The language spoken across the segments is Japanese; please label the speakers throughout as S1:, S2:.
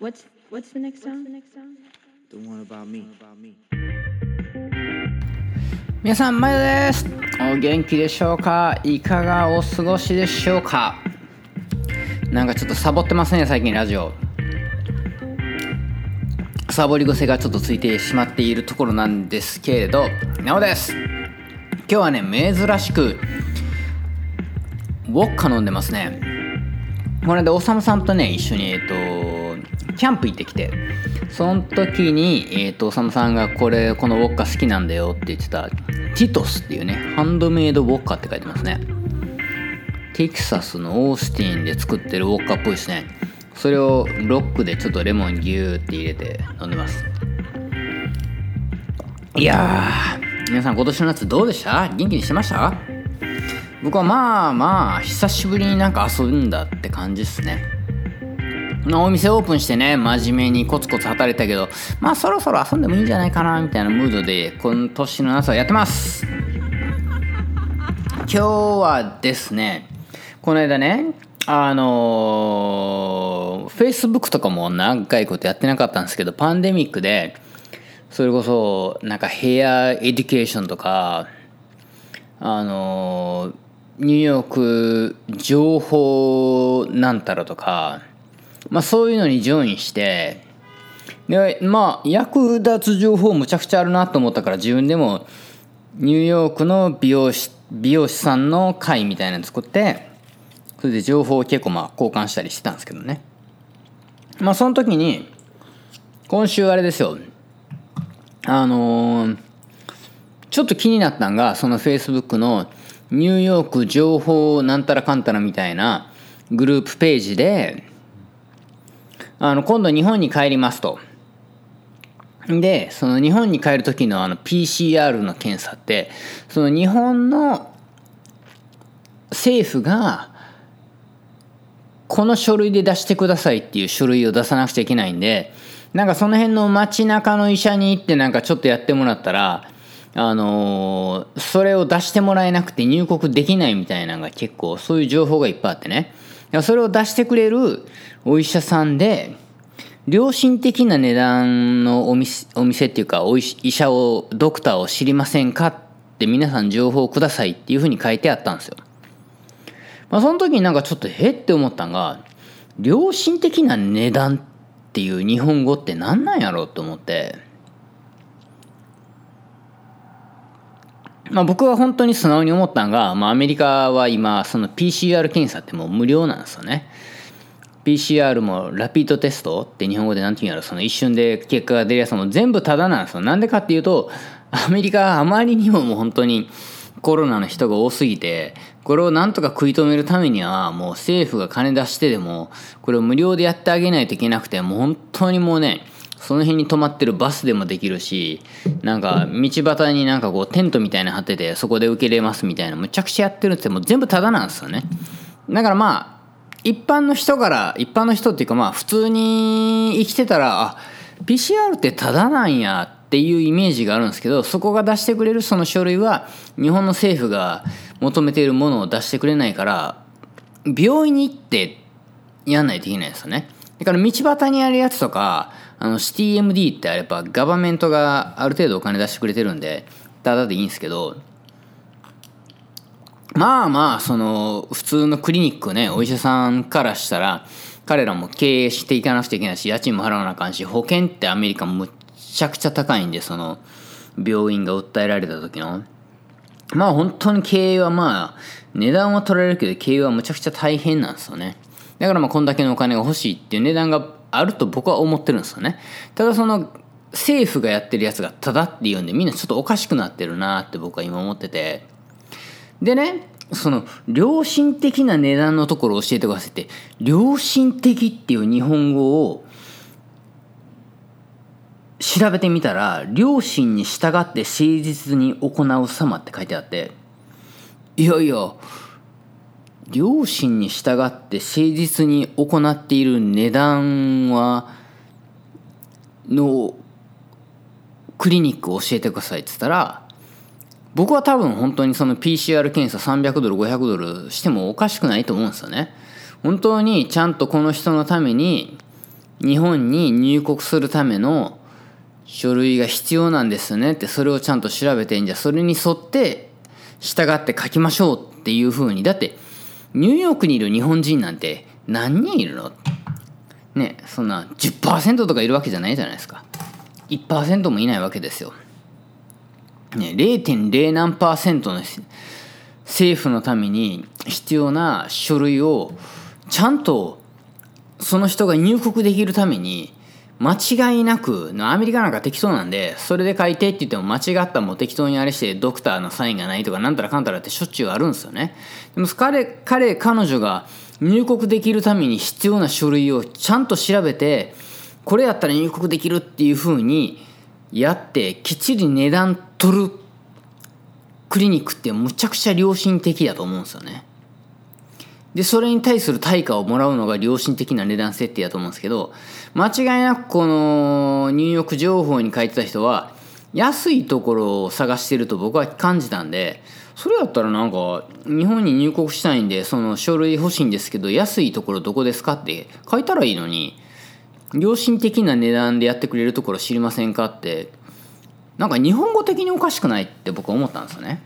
S1: What's what's the next song?
S2: The one about me.
S3: 皆さん、まゆです。お元気でしょうか？いかがお過ごしでしょうか？なんかちょっとサボってますね、最近ラジオ。サボり癖がちょっとついてしまっているところなんですけれど、なおです。今日はね、珍しく、ウォッカ飲んでますね。この間、おさむさんとね、一緒に、えっと、キャンプ行ってきて、その時に、えっと、おさむさんがこれ、このウォッカ好きなんだよって言ってた、ティトスっていうね、ハンドメイドウォッカって書いてますね。テキサスのオースティンで作ってるウォッカっぽいですね。それをロックでちょっとレモンギューって入れて飲んでます。いや、皆さん今年の夏どうでした？元気にしてました？僕はまあまあ久しぶりになんか遊んだって感じっすねまお店オープンしてね真面目にコツコツ働いたけどまあそろそろ遊んでもいいんじゃないかなみたいなムードで今年の夏はやってます。今日はですねこの間ねあのー、Facebook とかも長いことやってなかったんですけどパンデミックでそれこそなんかヘアエデュケーションとかあのニューヨーク情報なんたらとか、まあ、そういうのにジョインしてでまあ役立つ情報むちゃくちゃあるなと思ったから自分でもニューヨークの美容師美容師さんの会みたいなの作ってそれで情報を結構まあ交換したりしてたんですけどね。まあその時に今週あれですよ。あのーちょっと気になったんがそのフェイスブックのニューヨーク情報なんたらかんたらみたいなグループページであの今度日本に帰りますと。でその日本に帰る時のあの PCR の検査ってその日本の政府がこの書類で出してくださいっていう書類を出さなくちゃいけないんでなんかその辺の街中の医者に行ってなんかちょっとやってもらったらあのー、それを出してもらえなくて入国できないみたいなのが結構そういう情報がいっぱいあってねそれを出してくれるお医者さんで良心的な値段のお店お店っていうかお医者をドクターを知りませんかって皆さん情報をくださいっていうふうに書いてあったんですよ。まあ、その時になんかちょっとへって思ったんが良心的な値段っていう日本語って何なんやろうと思って。まあ、僕は本当に素直に思ったのが、まあ、アメリカは今その PCR 検査ってもう無料なんですよね。PCR もラピードテストって日本語で何て言うんやろその一瞬で結果が出るやつも全部タダなんですよ。なんでかっていうとアメリカはあまりにももう本当にコロナの人が多すぎてこれをなんとか食い止めるためにはもう政府が金出してでもこれを無料でやってあげないといけなくてもう本当にもうねその辺に止まってるバスでもできるしなんか道端になんかこうテントみたいな張っててそこで受けれますみたいなむちゃくちゃやってるってもう全部タダなんですよね。だからまあ一般の人から一般の人っていうかまあ普通に生きてたらあ PCR ってタダなんやっていうイメージがあるんですけどそこが出してくれるその書類は日本の政府が求めているものを出してくれないから病院に行ってやんないといけないですよね。だから道端にあるやつとかあの CTMD ってあればガバメントがある程度お金出してくれてるんでただでいいんですけどまあまあその普通のクリニックねお医者さんからしたら彼らも経営していかなくちゃいけないし家賃も払わなあかんし保険ってアメリカむっちゃくちゃ高いんでその病院が訴えられた時の。まあ本当に経営はまあ値段は取られるけど経営はむちゃくちゃ大変なんですよね。だからまあこんだけのお金が欲しいっていう値段があると僕は思ってるんですよね。ただその政府がやってるやつがただって言うんでみんなちょっとおかしくなってるなって僕は今思ってて。でねその良心的な値段のところを教えてくださいって。良心的っていう日本語を調べてみたら良心に従って誠実に行う様って書いてあって。いやいや良心に従って誠実に行っている値段はのクリニックを教えてくださいって言ったら僕は多分本当にその PCR 検査300ドル500ドルしてもおかしくないと思うんですよね。本当にちゃんとこの人のために日本に入国するための書類が必要なんですねってそれをちゃんと調べてんじゃそれに沿って従って書きましょうっていうふうにだってニューヨークにいる日本人なんて何人いるの？ねそんな10%とかいるわけじゃないじゃないですか。1%もいないわけですよ、ね、0.0何パーセントの政府のために必要な書類をちゃんとその人が入国できるために間違いなくアメリカなんか適当なんでそれで書いてって言っても間違ったも適当にあれしてドクターのサインがないとかなんたらかんたらってしょっちゅうあるんですよね。でも彼彼彼女が入国できるために必要な書類をちゃんと調べてこれやったら入国できるっていうふうにやってきっちり値段取るクリニックってむちゃくちゃ良心的だと思うんですよねでそれに対する対価をもらうのが良心的な値段設定やと思うんですけど間違いなくこの入浴情報に書いてた人は安いところを探してると僕は感じたんでそれだったらなんか日本に入国したいんでその書類欲しいんですけど安いところどこですかって書いたらいいのに良心的な値段でやってくれるところ知りませんかってなんか日本語的におかしくないって僕は思ったんですよね。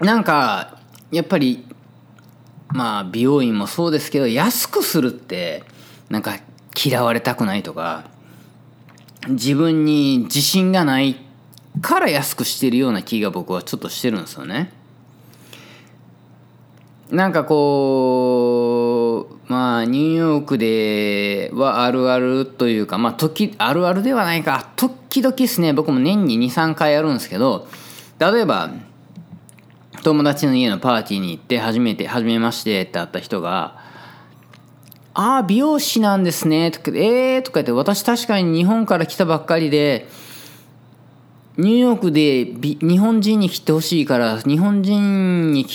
S3: なんかやっぱりまあ美容院もそうですけど安くするってなんか嫌われたくないとか自分に自信がないから安くしてるような気が僕はちょっとしてるんですよね。なんかこうまあニューヨークではあるあるというかまあ時あるあるではないか時々ですね僕も年に23回やるんですけど例えば友達の家のパーティーに行って初めて初めましてって会った人が「ああ美容師なんですね」とか「ええー」とか言って私確かに日本から来たばっかりでニューヨークで日本人に切ってほしいから日本人に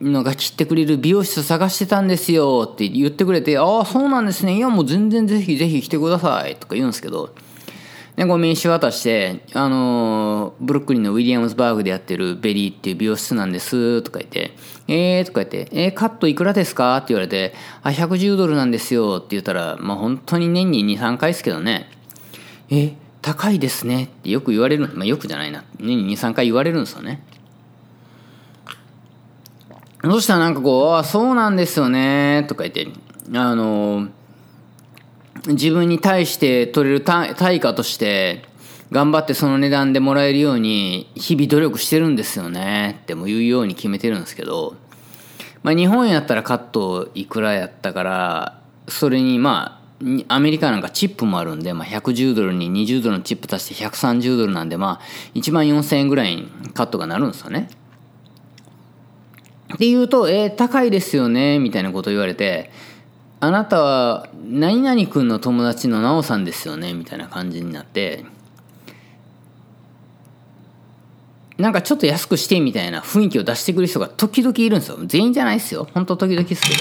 S3: のが切ってくれる美容室探してたんですよ。って言ってくれて「ああそうなんですね。いやもう全然ぜひぜひ来てください」とか言うんですけど。で、こう名刺渡して、あの、ブルックリンのウィリアムズバーグでやってるベリーっていう美容室なんですとか言って、えーとか言って、えー、カットいくらですか？って言われて、あ、110ドルなんですよ。って言ったら、まあ本当に年に2、3回ですけどね、え、高いですね。ってよく言われる、まあよくじゃないな、年に2、3回言われるんですよね。そしたらなんかこう、あ、そうなんですよね。とか言って、あの自分に対して取れる対価として頑張ってその値段でもらえるように日々努力してるんですよねっても言うように決めてるんですけど、まあ、日本やったらカットいくらやったからそれにまあアメリカなんかチップもあるんで、まあ、110ドルに20ドルのチップ足して130ドルなんでまあ1万4000円ぐらいにカットがなるんですよね。って言うと「えー、高いですよね」みたいなこと言われてあなたは何々君の友達のなおさんですよねみたいな感じになってなんかちょっと安くしてみたいな雰囲気を出してくる人が時々いるんですよ。全員じゃないですよ。本当時々ですけど。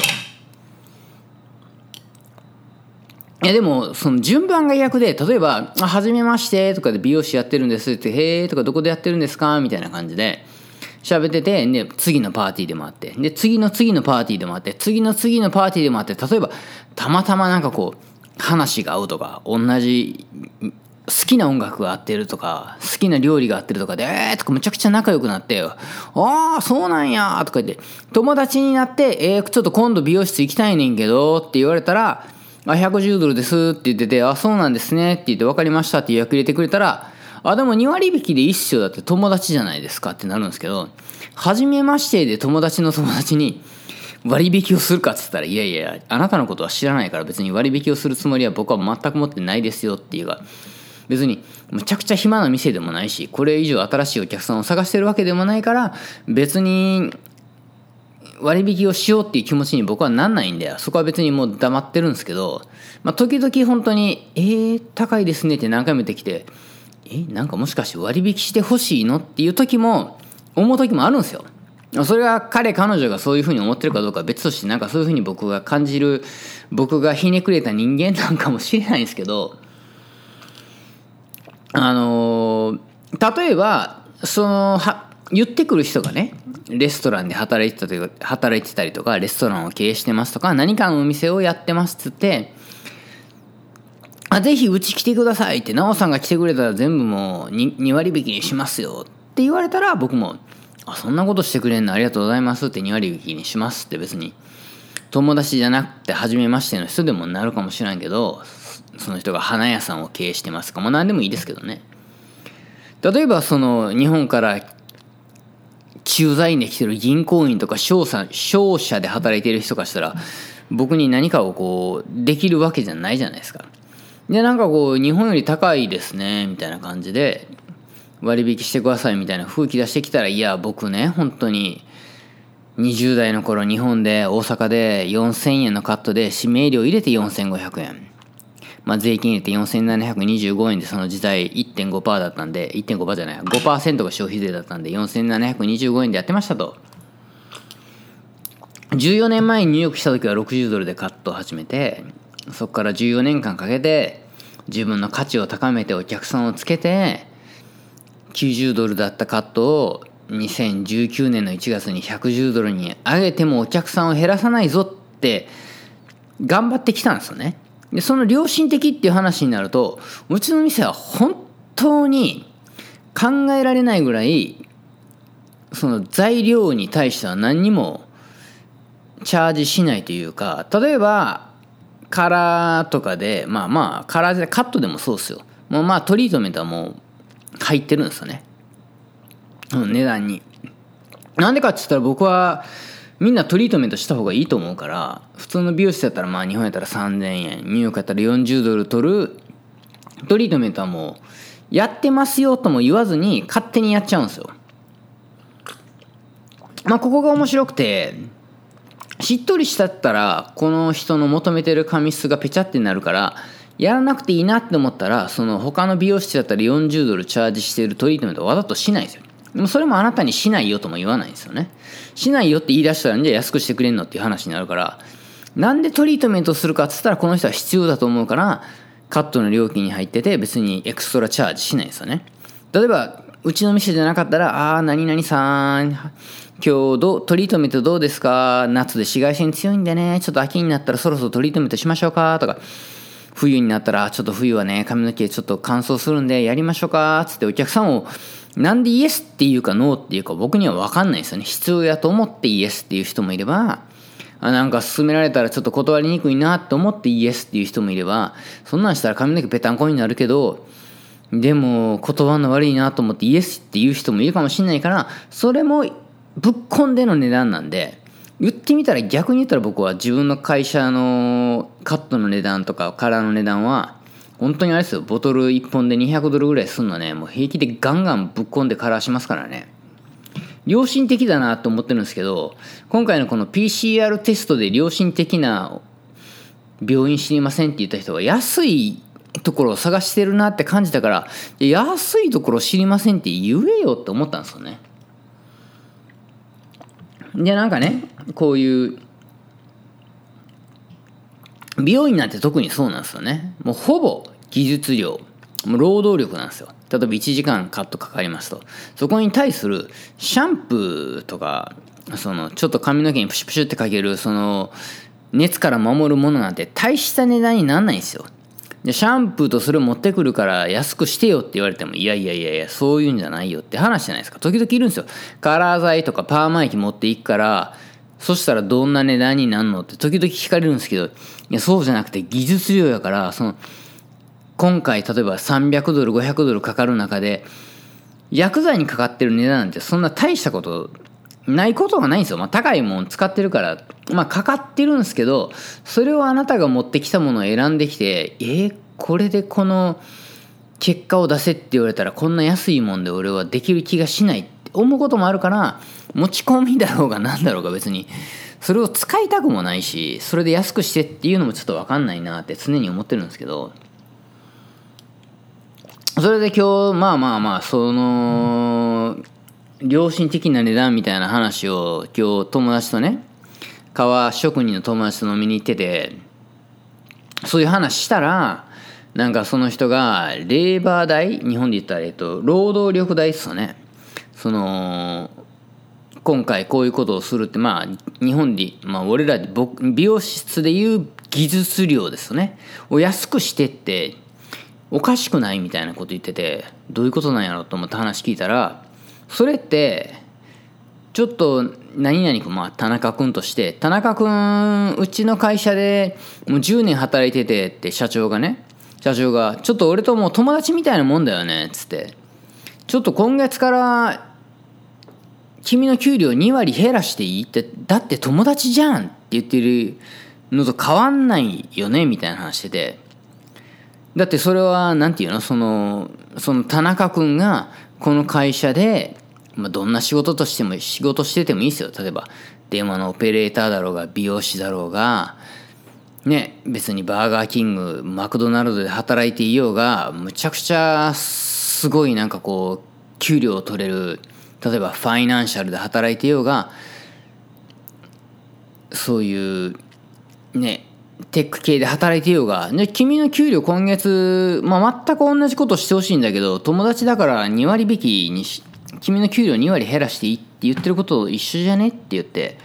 S3: いやでもその順番が逆で例えば「はじめまして」とかで美容師やってるんですって「へえ」とかどこでやってるんですかみたいな感じで喋ってて、で、次のパーティーでもあって、で、次の次のパーティーでもあって、次の次のパーティーでもあって、例えば、たまたまなんかこう、話が合うとか、同じ、好きな音楽が合ってるとか、好きな料理が合ってるとかで、えーとかむちゃくちゃ仲良くなって、ああ、そうなんやとか言って、友達になって、えー、ちょっと今度美容室行きたいねんけど、って言われたら、あ、110ドルですって言ってて、あ、そうなんですねって言って分かりましたって予約入れてくれたら、あ、でも2割引きで一緒だって友達じゃないですかってなるんですけど、初めましてで友達の友達に割引をするかっつったら、いやいや、あなたのことは知らないから別に割引をするつもりは僕は全く持ってないですよっていうか、別にむちゃくちゃ暇な店でもないし、これ以上新しいお客さんを探してるわけでもないから、別に割引をしようっていう気持ちに僕はなんないんだよ。そこは別にもう黙ってるんですけど、まあ、時々本当に、えー、高いですねって何回も言ってきて、えなんかもしかして割引してほしいの？っていう時も思う時もあるんですよ。それが彼彼女がそういうふうに思ってるかどうかは別としてなんかそういうふうに僕が感じる僕がひねくれた人間なんかもしれないんですけどあの例えばそのは言ってくる人がねレストランで働いてたというか働いてたりとかレストランを経営してますとか何かのお店をやってますっつってあぜひうち来てくださいって奈緒さんが来てくれたら全部もう 2, 2割引きにしますよって言われたら僕もあそんなことしてくれんのありがとうございますって2割引きにしますって別に友達じゃなくて初めましての人でもなるかもしれんけどその人が花屋さんを経営してますかもう何でもいいですけどね例えばその日本から駐在員で来てる銀行員とか商社商社で働いてる人からしたら僕に何かをこうできるわけじゃないじゃないですか。でなんかこう日本より高いですねみたいな感じで割引してくださいみたいな風紀出してきたらいや僕ね本当に20代の頃日本で大阪で4000円のカットで指名料入れて4500円。まあ、税金入れて4725円でその時代1.5%だったんで1.5%じゃない5%が消費税だったんで4725円でやってましたと。14年前にニューヨークした時は60ドルでカットを始めてそこから14年間かけて自分の価値を高めてお客さんをつけて90ドルだったカットを2019年の1月に110ドルに上げてもお客さんを減らさないぞって頑張ってきたんですよね。でその良心的っていう話になるとうちの店は本当に考えられないぐらいその材料に対しては何にもチャージしないというか例えばカラーとかでまあまあカラーでカットでもそうですよ。もうまあトリートメントはもう入ってるんですよね、うん、値段に。なんでかって言ったら僕はみんなトリートメントした方がいいと思うから普通の美容室やったらまあ日本やったら3000円ニューヨークやったら40ドル取る。トリートメントはもうやってますよとも言わずに勝手にやっちゃうんですよ。まあここが面白くてしっとりしたったらこの人の求めてる髪質がペチャってなるからやらなくていいなって思ったらその他の美容室だったら40ドルチャージしてるトリートメントわざとしないですよ。でもそれもあなたにしないよとも言わないんですよね。しないよって言い出したらじゃあ安くしてくれんのっていう話になるからなんでトリートメントするかっつったらこの人は必要だと思うからカットの料金に入ってて別にエクストラチャージしないですよね。例えばうちの店じゃなかったら「ああ何々さん今日どトリートメントどうですか？夏で紫外線強いんでねちょっと秋になったらそろそろトリートメントしましょうか」とか冬になったらちょっと冬はね髪の毛ちょっと乾燥するんでやりましょうか？っつってお客さんをなんでイエスっていうかノーっていうか僕には分かんないですよね。必要やと思ってイエスっていう人もいればあなんか勧められたらちょっと断りにくいなと思ってイエスっていう人もいればそんなんしたら髪の毛ぺたんこになるけどでも言葉の悪いなと思ってイエスっていう人もいるかもしれないからそれもぶっ込んでの値段なんで言ってみたら逆に言ったら僕は自分の会社のカットの値段とかカラーの値段は本当にあれですよボトル1本で200ドルぐらいすんのねもう平気でガンガンぶっ込んでカラーしますからね。良心的だなと思ってるんですけど今回のこの PCR テストで良心的な病院知りませんって言った人が安いところを探してるなって感じたから安いところ知りませんって言えよって思ったんですよね。でなんかねこういう美容院なんて特にそうなんですよね。もうほぼ技術量もう労働力なんですよ。例えば1時間カットかかりますと。そこに対するシャンプーとかそのちょっと髪の毛にプシュプシュってかけるその熱から守るものなんて大した値段になんないんですよ。でシャンプーとそれを持ってくるから安くしてよって言われてもいやいやいやいやそういうんじゃないよって話じゃないですか。時々いるんですよ。カラー剤とかパーマ液持っていくからそしたらどんな値段になんのって時々聞かれるんですけどいやそうじゃなくて技術量やからその今回例えば300ドル500ドルかかる中で薬剤にかかってる値段なんてそんな大したことないことがないんですよ。まあ、高いもん使ってるから、まあ、かかってるんですけど、それをあなたが持ってきたものを選んできて、えー、これでこの結果を出せって言われたら、こんな安いもんで俺はできる気がしないって思うこともあるから、持ち込みだろうが何だろうが別に、それを使いたくもないし、それで安くしてっていうのもちょっとわかんないなって常に思ってるんですけど、それで今日、まあまあまあ、その、良心的な値段みたいな話を今日友達とね、革職人の友達と飲みに行ってて、そういう話したら、なんかその人が、レーバー代、日本で言ったら、えっと、労働力代っすよね。その今回こういうことをするってまあ日本で、まあ、俺ら僕美容室でいう技術料ですよねを安くしてっておかしくないみたいなこと言っててどういうことなんやろうと思って話聞いたらそれってちょっと何々君まあ田中君として田中君うちの会社でもう10年働いててって社長がね社長が「ちょっと俺ともう友達みたいなもんだよね」っつって「ちょっと今月から君の給料2割減らしていい？ってだって友達じゃん」って言ってるのと変わんないよねみたいな話してて。だってそれは何て言うの？そのその田中君がこの会社で、まあ、どんな仕事としても仕事しててもいいですよ。例えば電話のオペレーターだろうが美容師だろうがね別にバーガーキングマクドナルドで働いていようがむちゃくちゃすごいなんかこう給料を取れる例えばファイナンシャルで働いていようがそういうねテック系で働いてようが、ね、君の給料今月、まあ、全く同じことしてほしいんだけど友達だから2割引きにし君の給料2割減らしていいって言ってることと一緒じゃねって言って。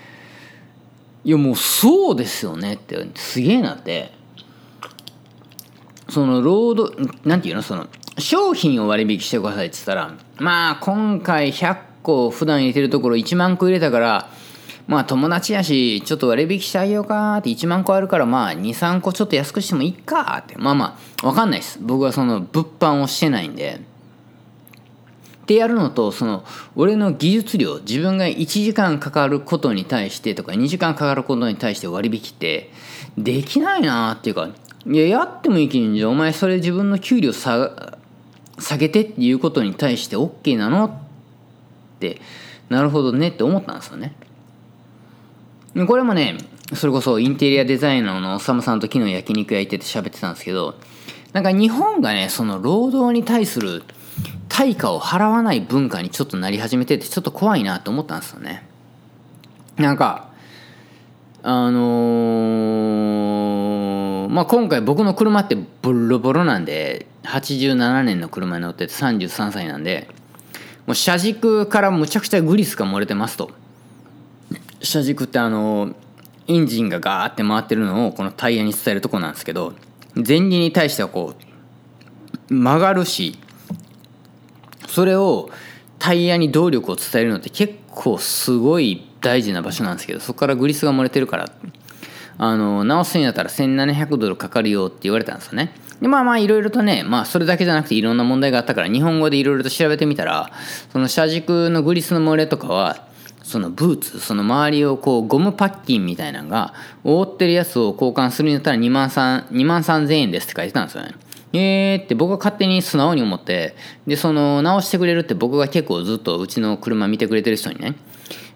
S3: いやもうそうですよねってすげえなって。その労働なんていうの？その商品を割引してくださいって言ったらまあ今回100個普段入れてるところ1万個入れたからまあ友達やしちょっと割引してあげようかって1万個あるからまあ23個ちょっと安くしてもいいかって。まあまあ分かんないです。僕はその物販をしてないんで。ってやるのとその俺の技術量自分が1時間かかることに対してとか2時間かかることに対して割引ってできないなっていうかいややってもいいけんじゃお前それ自分の給料下下げてっていうことに対して OK なのってなるほどねって思ったんですよね。これもねそれこそインテリアデザイナーのおさむさんと昨日焼肉屋行ってて喋ってたんですけどなんか日本がねその労働に対する対価を払わない文化にちょっとなり始めててちょっと怖いなと思ったんですよね。なんかあのー、まあ今回僕の車ってボロボロなんで87年の車に乗ってて33歳なんでもう車軸からむちゃくちゃグリスが漏れてますと。車軸ってあのエンジンがガーって回ってるのをこのタイヤに伝えるとこなんですけど前輪に対してはこう曲がるしそれをタイヤに動力を伝えるのって結構すごい大事な場所なんですけどそこからグリスが漏れてるからあの直すんやったら1700ドルかかるよって言われたんですよね。でまあまあいろいろとねまあそれだけじゃなくていろんな問題があったから日本語でいろいろと調べてみたらその車軸のグリスの漏れとかはそのブーツその周りをこうゴムパッキンみたいなのが覆ってるやつを交換するんだったら2万 ,3 2万3000円ですって書いてたんですよね。えーって僕は勝手に素直に思ってでその直してくれるって僕が結構ずっとうちの車見てくれてる人にね。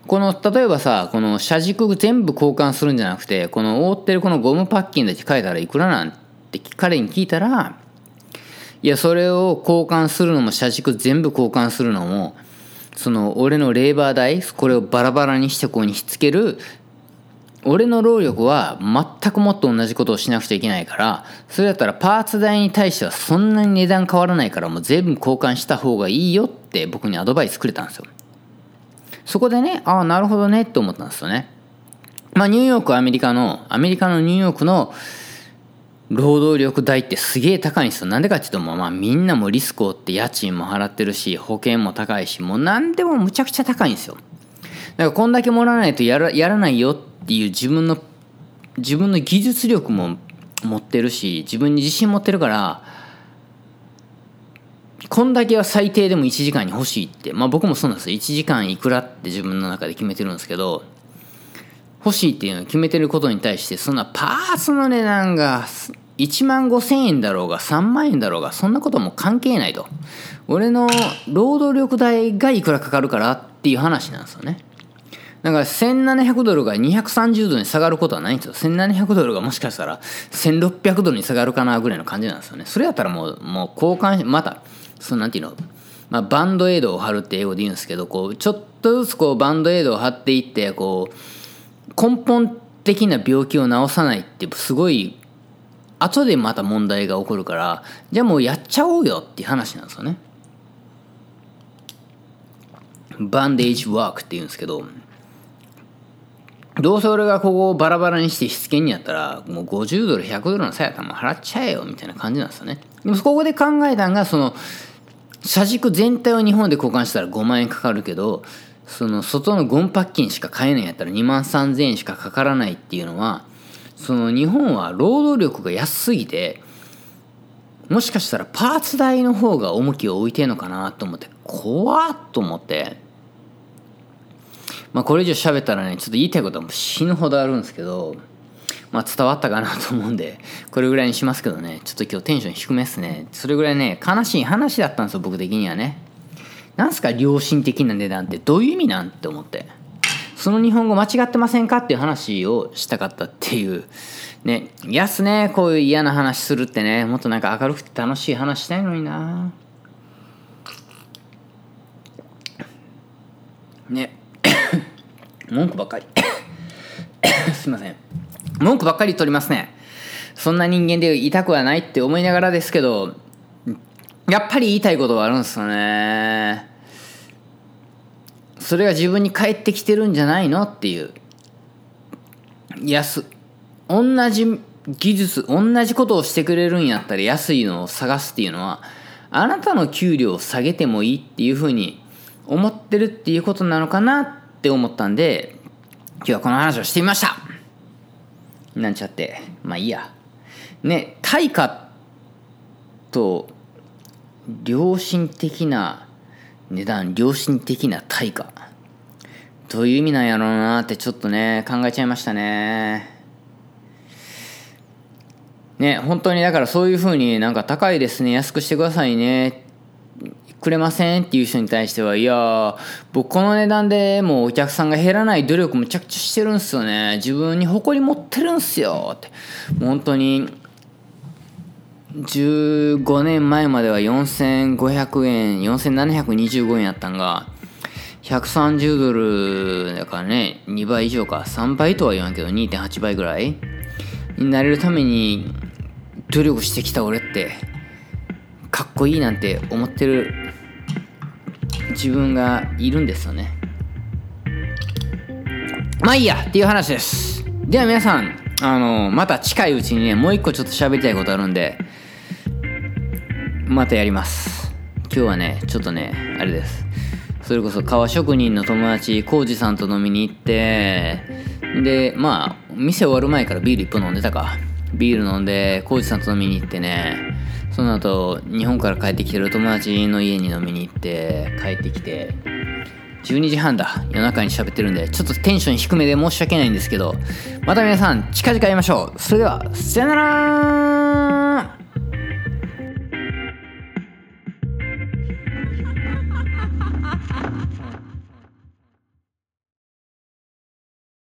S3: この例えばさこの車軸全部交換するんじゃなくてこの覆ってるこのゴムパッキンだけ変えたらいくらなんて彼に聞いたらいやそれを交換するのも車軸全部交換するのもその俺のレーバー代これをバラバラにしてここにひっつける俺の労力は全くもっと同じことをしなくちゃいけないからそれだったらパーツ代に対してはそんなに値段変わらないからもう全部交換した方がいいよって僕にアドバイスくれたんですよ。そこでねああなるほどねって思ったんですよね。まあニューヨークアメリカのアメリカのニューヨークの労働力代ってすげえ高いんですよ。なんでかっていうとまあみんなもリスクを負って家賃も払ってるし保険も高いしもう何でもむちゃくちゃ高いんですよ。だからこんだけもらわないとやらやらないよっていう自分の自分の技術力も持ってるし自分に自信持ってるからこんだけは最低でも1時間に欲しいってまあ僕もそうなんですよ1時間いくらって自分の中で決めてるんですけど欲しいっていうのを決めてることに対してそんなパーツの値段が1万5千円だろうが3万円だろうがそんなことも関係ないと。俺の労働力代がいくらかかるからっていう話なんですよね。だから1700ドルが230ドルに下がることはないんですよ。1700ドルがもしかしたら1600ドルに下がるかなぐらいの感じなんですよね。それやったらもうもう交換またそのなんていうのまあ、バンドエイドを貼るって英語で言うんですけどこうちょっとずつこうバンドエイドを貼っていってこう根本的な病気を治さないってすごい後でまた問題が起こるからじゃあもうやっちゃおうよっていう話なんですよね。バンデージワークっていうんですけどどうせ俺がここをバラバラにしてしつけんにやったらもう50ドル100ドルの差やったらも払っちゃえよみたいな感じなんですよねでもここで考えたんがその車軸全体を日本で交換したら5万円かかるけどその外のゴンパッキンしか買えないんやったら2万3000円しかかからないっていうのはその日本は労働力が安すぎてもしかしたらパーツ代の方が重きを置いてんのかなと思って怖っと思って。まあこれ以上喋ったらねちょっと言いたいことは死ぬほどあるんですけどまあ伝わったかなと思うんでこれぐらいにしますけどねちょっと今日テンション低めっすね。それぐらいね悲しい話だったんですよ僕的にはね。なんすか良心的な値段って。どういう意味なん？って思って。その日本語間違ってませんかっていう話をしたかったっていう。ね。やすね。こういう嫌な話するってね。もっとなんか明るくて楽しい話したいのにな。ね。文句ばっかり。すいません。文句ばっかり取りますね。そんな人間で痛くはないって思いながらですけどやっぱり言いたいことはあるんですよね。それが自分に返ってきてるんじゃないのっていう。安同じ技術同じことをしてくれるんやったら安いのを探すっていうのはあなたの給料を下げてもいいっていうふうに思ってるっていうことなのかなって思ったんで今日はこの話をしてみました。なんちゃって。まあいいや。ね対価と良心的な値段良心的な対価。どういう意味なんやろうなってちょっとね考えちゃいましたね。ね本当にだからそういうふうになんか高いですね安くしてくださいねくれませんっていう人に対してはいや僕この値段でもうお客さんが減らない努力むちゃくちゃしてるんすよね。自分に誇り持ってるんすよって。もう本当に15年前までは4500円4725円やったんが130ドルだからね2倍以上か。3倍とは言わんけど2.8倍ぐらいになれるために努力してきた俺ってかっこいいなんて思ってる自分がいるんですよね。まあいいやっていう話です。では皆さんあのまた近いうちにねもう一個ちょっと喋りたいことあるんでまたやります。今日はねちょっとねあれです。それこそ革職人の友達浩二さんと飲みに行ってでまあ店終わる前からビール1本飲んでたか。ビール飲んで浩二さんと飲みに行ってね。その後日本から帰ってきてる友達の家に飲みに行って帰ってきて12時半だ。夜中に喋ってるんでちょっとテンション低めで申し訳ないんですけどまた皆さん近々会いましょう。それではさよなら